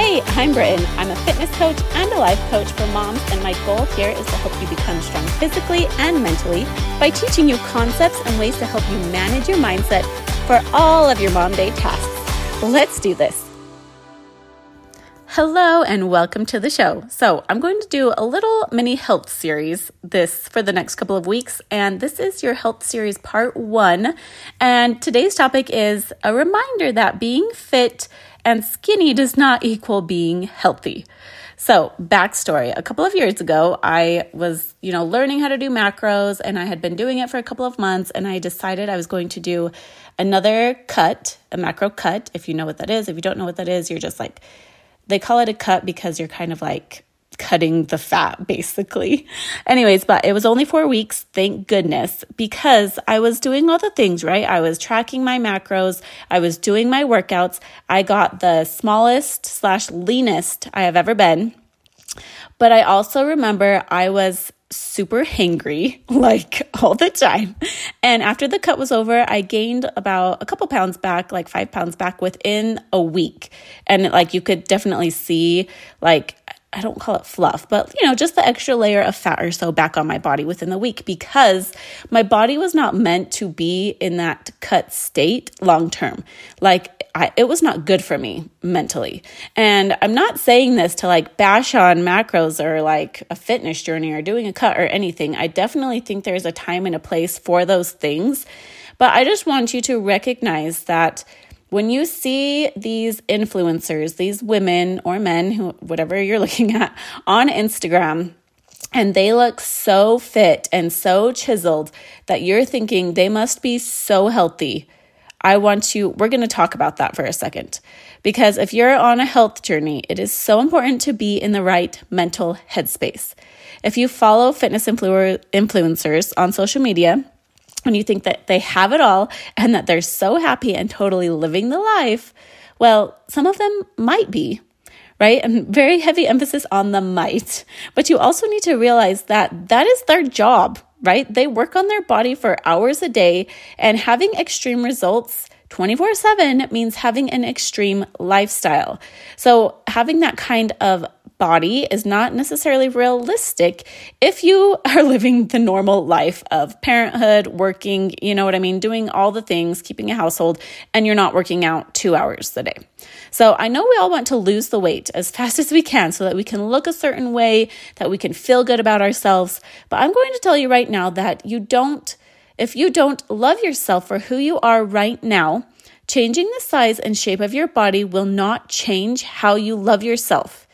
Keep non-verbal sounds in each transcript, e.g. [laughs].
Hey, I'm Brittan. I'm a fitness coach and a life coach for moms, and my goal here is to help you become strong physically and mentally by teaching you concepts and ways to help you manage your mindset for all of your mom day tasks. Let's do this. Hello and welcome to the show. So, I'm going to do a little mini health series this for the next couple of weeks, and this is your health series part 1. And today's topic is a reminder that being fit and skinny does not equal being healthy. So, backstory a couple of years ago, I was, you know, learning how to do macros and I had been doing it for a couple of months and I decided I was going to do another cut, a macro cut. If you know what that is, if you don't know what that is, you're just like, they call it a cut because you're kind of like cutting the fat basically. Anyways, but it was only four weeks, thank goodness, because I was doing all the things, right? I was tracking my macros, I was doing my workouts. I got the smallest slash leanest I have ever been. But I also remember I was super hangry [laughs] like all the time. And after the cut was over, I gained about a couple pounds back, like five pounds back within a week. And like you could definitely see like I don't call it fluff, but you know, just the extra layer of fat or so back on my body within the week because my body was not meant to be in that cut state long term. Like, I, it was not good for me mentally. And I'm not saying this to like bash on macros or like a fitness journey or doing a cut or anything. I definitely think there's a time and a place for those things. But I just want you to recognize that when you see these influencers, these women or men, who whatever you're [laughs] looking at on Instagram, and they look so fit and so chiseled that you're thinking they must be so healthy. I want to, we're going to talk about that for a second. Because if you're on a health journey, it is so important to be in the right mental headspace. If you follow fitness influ- influencers on social media, when you think that they have it all and that they're so happy and totally living the life, well, some of them might be, right? And very heavy emphasis on the might. But you also need to realize that that is their job, right? They work on their body for hours a day and having extreme results 24 7 means having an extreme lifestyle. So, having that kind of body is not necessarily realistic if you [laughs] are living the normal life of parenthood, working, you know what I mean, doing all the things, keeping a household, and you're not working out two hours a day. So I know we all want to lose the weight as [laughs] fast as we can so that we can look a certain way, that we can feel good about ourselves. But I'm going to tell you right now that you don't, if you don't love yourself for who you are right now, changing the size and shape of your body will not change how you love yourself.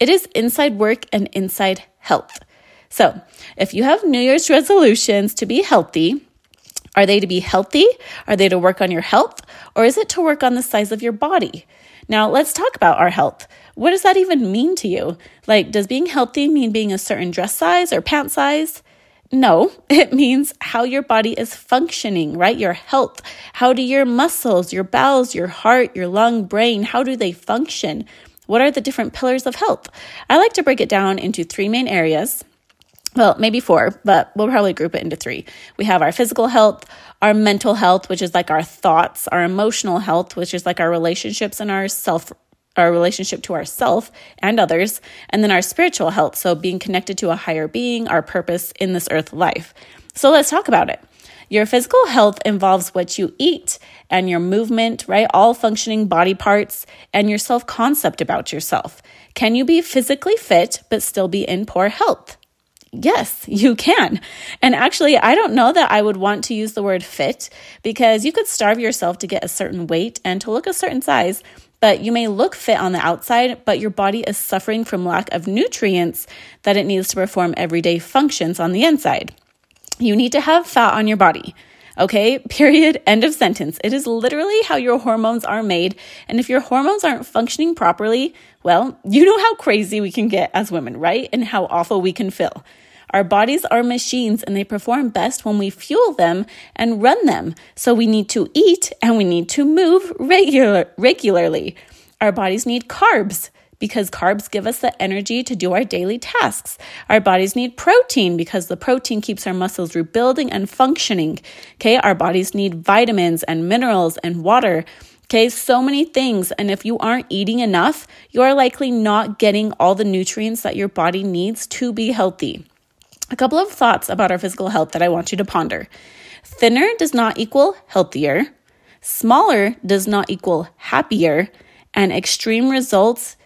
It is inside work and inside health. So, if you have New Year's resolutions to be healthy, are they to be healthy? Are they to work on your health? Or is it to work on the size of your body? Now, let's talk about our health. What does that even mean to you? Like, does being healthy mean being a certain dress size or pant size? No, [laughs] it means how your body is functioning, right? Your health. How do your muscles, your bowels, your heart, your lung, brain, how do they function? What are the different pillars of health? I like to break it down into three main areas. Well, maybe four, but we'll probably group it into three. We have our physical health, our mental health, which is like our thoughts, our emotional health, which is like our relationships and our self our relationship to ourself and others, and then our spiritual health, so being connected to a higher being, our purpose in this earth life. So let's talk about it. Your physical health involves what you eat and your movement, right? All functioning body parts and your self concept about yourself. Can you be physically fit but still be in poor health? Yes, you can. And actually, I don't know that I would want to use the word fit because you could starve yourself to get a certain weight and to look a certain size, but you may look fit on the outside, but your body is suffering from lack of nutrients that it needs to perform everyday functions on the inside. You need to have fat on your body. Okay, period, end of sentence. It is literally how your hormones are made. And if your hormones aren't functioning properly, well, you know how crazy we can get as women, right? And how awful we can feel. Our bodies are machines and they perform best when we fuel them and run them. So we need to eat and we need to move regular, regularly. Our bodies need carbs because carbs give us the energy to do our daily tasks. Our bodies need protein because the protein keeps our muscles rebuilding and functioning. Okay, our bodies need vitamins and minerals and water Okay, so many things. And if you aren't eating enough, you are likely not getting all the nutrients that your body needs to be healthy. A couple of thoughts about our physical health that I want you to ponder. Thinner does not equal healthier, smaller does not equal happier, and extreme results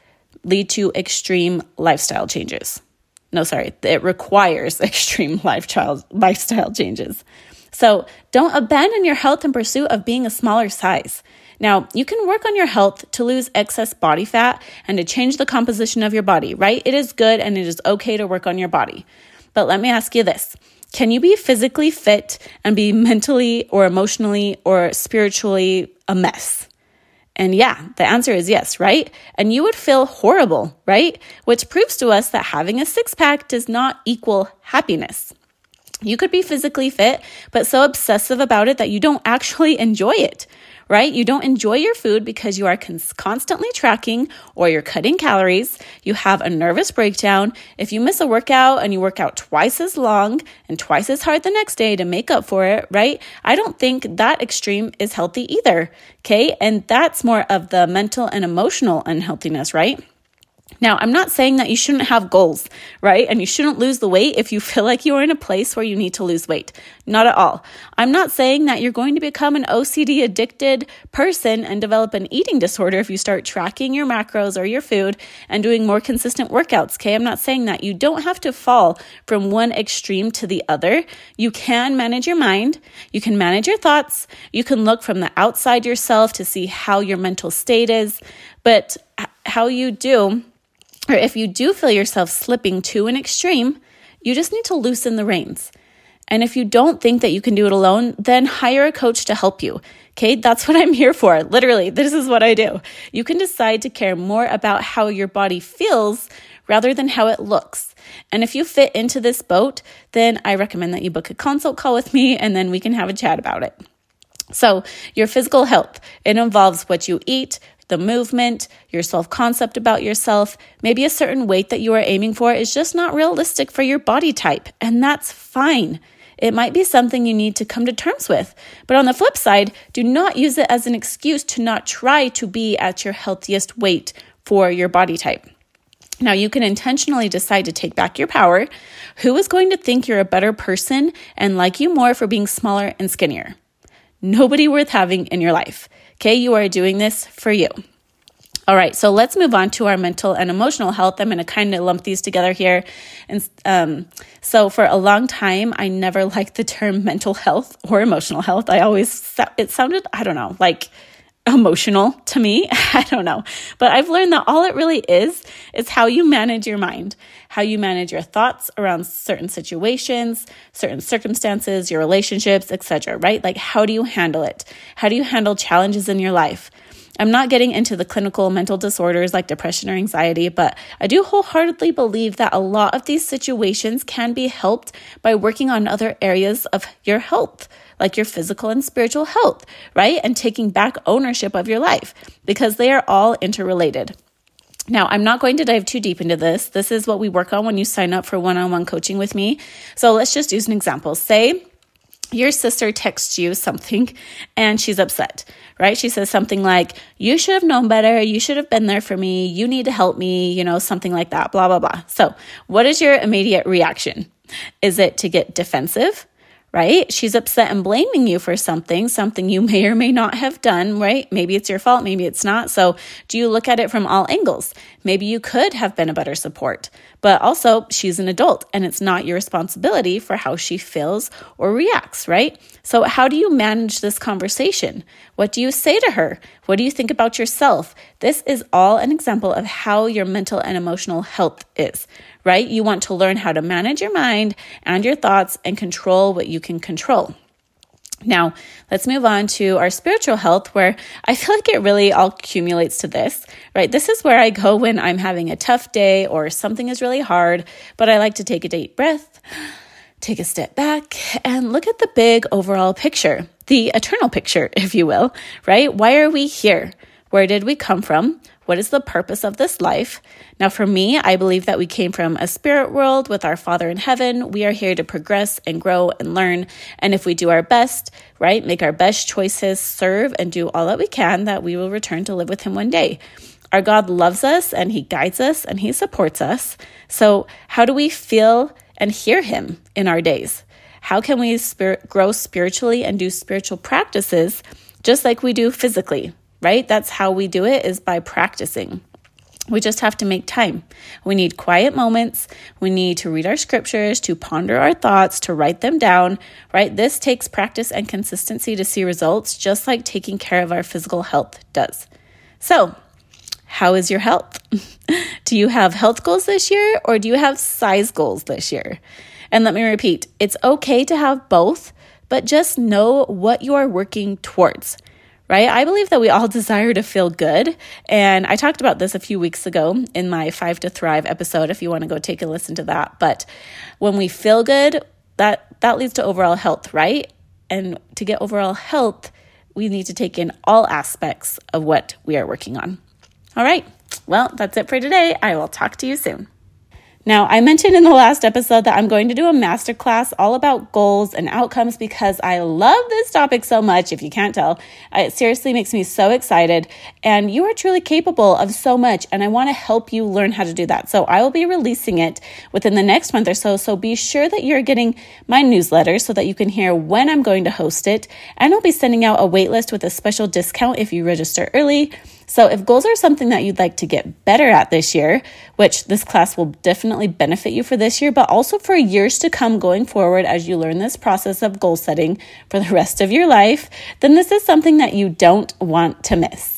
lead to extreme lifestyle changes. No, sorry, it requires [laughs] extreme lifestyle, lifestyle changes. So don't abandon your health in pursuit of being a smaller size. Now, you can work on your health to lose excess body fat and to change the composition of your body, right? It is good and it is okay to work on your body. But let me ask you this Can you be physically fit and be mentally or emotionally or spiritually a mess? And yeah, the answer is yes, right? And you would feel horrible, right? Which proves to us that having a six pack does not equal happiness. You could be physically fit, but so obsessive about it that you don't actually [laughs] enjoy it, right? You don't enjoy your food because you are cons- constantly tracking or you're cutting calories. You have a nervous breakdown. If you miss a workout and you work out twice as long and twice as hard the next day to make up for it, right? I don't think that extreme is healthy either. Okay. And that's more of the mental and emotional unhealthiness, right? Now, I'm not saying that you shouldn't have goals, right? And you shouldn't lose the weight if you [laughs] feel like you are in a place where you need to lose weight. Not at all. I'm not saying that you're going to become an OCD addicted person and develop an eating disorder if you start tracking your macros or your food and doing more consistent workouts, okay? I'm not saying that. You don't have to fall from one extreme to the other. You can manage your mind, you can manage your thoughts, you can look from the outside yourself to see how your mental state is, but how you do or if you do feel yourself slipping to an extreme, you just need to loosen the reins. And if you don't think that you can do it alone, then hire a coach to help you. Okay, that's what I'm here for. Literally, this is what I do. You can decide to care more about how your body feels rather than how it looks. And if you fit into this boat, then I recommend that you book a consult call with me and then we can have a chat about it. So, your physical health, it involves what you eat, the movement, your self concept about yourself. Maybe a certain weight that you are aiming for is just not realistic for your body type, and that's fine. It might be something you need to come to terms with. But on the flip side, do not use it as an excuse to not try to be at your healthiest weight for your body type. Now, you can intentionally decide to take back your power. Who is going to think you're a better person and like you more for being smaller and skinnier? Nobody worth having in your life. Okay, you are doing this for you. All right, so let's move on to our mental and emotional health. I'm going to kind of lump these together here. And um, so, for a long time, I never [laughs] liked the term mental health or emotional health. I always, it sounded, I don't know, like emotional to me. [laughs] I don't know. But I've learned that all it really is is how you manage your mind, how you manage your thoughts around certain situations, certain circumstances, your relationships, etc., right? Like how do you handle it? How do you handle challenges in your life? I'm not getting into the clinical mental disorders like depression or anxiety, but I do wholeheartedly believe that a lot of these situations can be helped by working on other areas of your health like your physical and spiritual health, right? And taking back ownership of your life because they are all interrelated. Now, I'm not going to dive too deep into this. This is what we work on when you sign up for one on one coaching with me. So let's just use an example. Say your sister texts you something and she's upset, right? She says something like, You should have known better. You should have been there for me. You need to help me, you know, something like that, blah, blah, blah. So, what is your immediate reaction? Is it to get defensive? Right? She's upset and blaming you for something, something you may or may not have done, right? Maybe it's your fault, maybe it's not. So, do you look at it from all angles? Maybe you could have been a better support, but also she's an adult and it's not your responsibility for how she feels or reacts, right? So, how do you manage this conversation? What do you say to her? What do you think about yourself? This is all an example of how your mental and emotional health is, right? You want to learn how to manage your mind and your thoughts and control what you can control. Now, let's move on to our spiritual health, where I feel like it really all accumulates to this, right? This is where I go when I'm having a tough day or something is really hard, but I like to take a deep breath, take a step back, and look at the big overall picture, the eternal picture, [laughs] if you will, right? Why are we here? Where did we come from? What is the purpose of this life? Now, for me, I believe that we came from a spirit world with our Father in heaven. We are here to progress and grow and learn. And if we do our best, right, make our best choices, serve, and do all that we can, that we will return to live with Him one day. Our God loves us and He guides us and He supports us. So, how do we feel and hear Him in our days? How can we spirit, grow spiritually and do spiritual practices just like we do physically, right? That's how we do it is by practicing. We just have to make time. We need quiet moments. We need to read our scriptures, to ponder our thoughts, to write them down, right? This takes practice and consistency to see results, just like taking care of our physical health does. So, how is your health? [laughs] do you have health goals this year or do you have size goals this year? And let me repeat it's okay to have both, but just know what you are working towards right? I believe that we all [laughs] desire to feel good. And I talked about this a few weeks ago in my Five to Thrive episode, if you want to go take a listen to that. But when we feel good, that, that leads to overall health, right? And to get overall health, we need to take in all aspects of what we are working on. All right. Well, that's it for today. I will talk to you soon. Now, I mentioned in the last episode that I'm going to do a masterclass all about goals and outcomes because I love this topic so much. If you can't tell, it seriously makes me so excited. And you are truly capable of so much, and I want to help you learn how to do that. So, I will be releasing it within the next month or so. So, be sure that you're getting my newsletter so that you can hear when I'm going to host it. And I'll be sending out a waitlist with a special discount if you register early. So, if goals are something that you'd like to get better at this year, which this class will definitely benefit you for this year, but also for years to come going forward as you learn this process of goal setting for the rest of your life, then this is something that you don't want to miss.